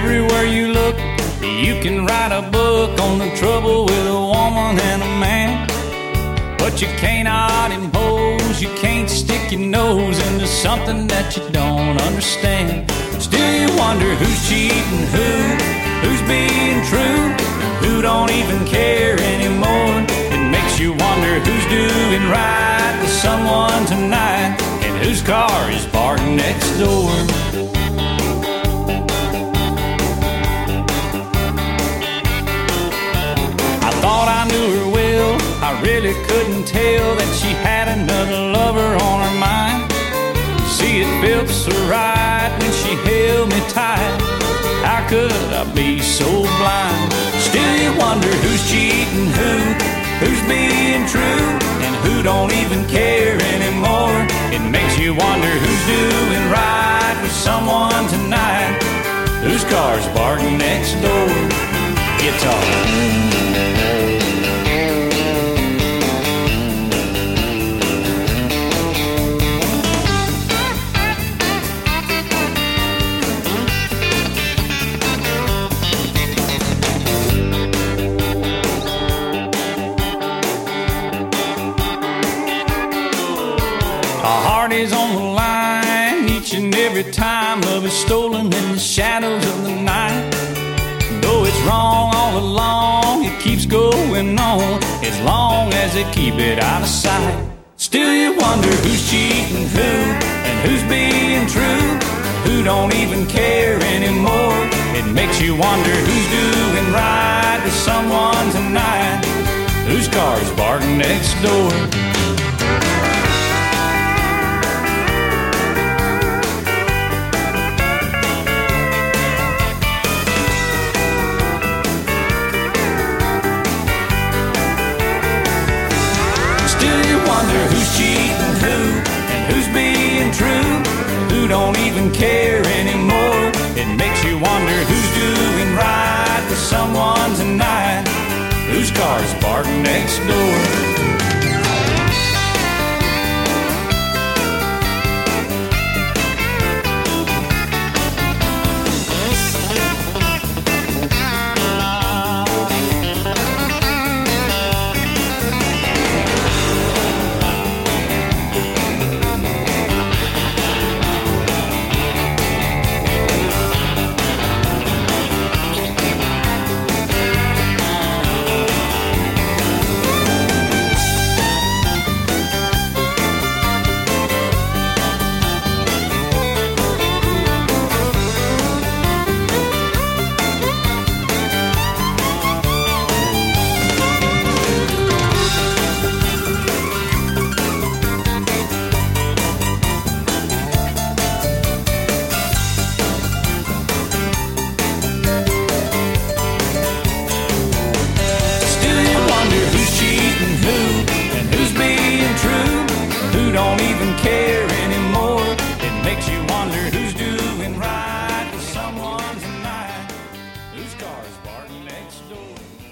Everywhere you look, you can write a book on the trouble with a woman and a man. But you can't impose, you can't stick your nose into something that you don't understand. Still, you wonder who's cheating who, who's being true, who don't even care anymore. It makes you wonder who's doing right with someone tonight, and whose car is parked next door. Really couldn't tell that she had another lover on her mind. See, it felt so right when she held me tight. How could I be so blind? Still, you wonder who's cheating who, who's being true, and who don't even care anymore. It makes you wonder who's doing right with someone tonight, whose car's parked next door. Guitar. Is on the line each and every time love is stolen in the shadows of the night. Though it's wrong all along, it keeps going on as long as they keep it out of sight. Still, you wonder who's cheating who and who's being true, who don't even care anymore. It makes you wonder who's doing right with someone tonight, whose car's parked next door. Someone tonight, whose car's parked next door. don't even care anymore. It makes you wonder who's doing right to someone tonight. Whose car is barking next door?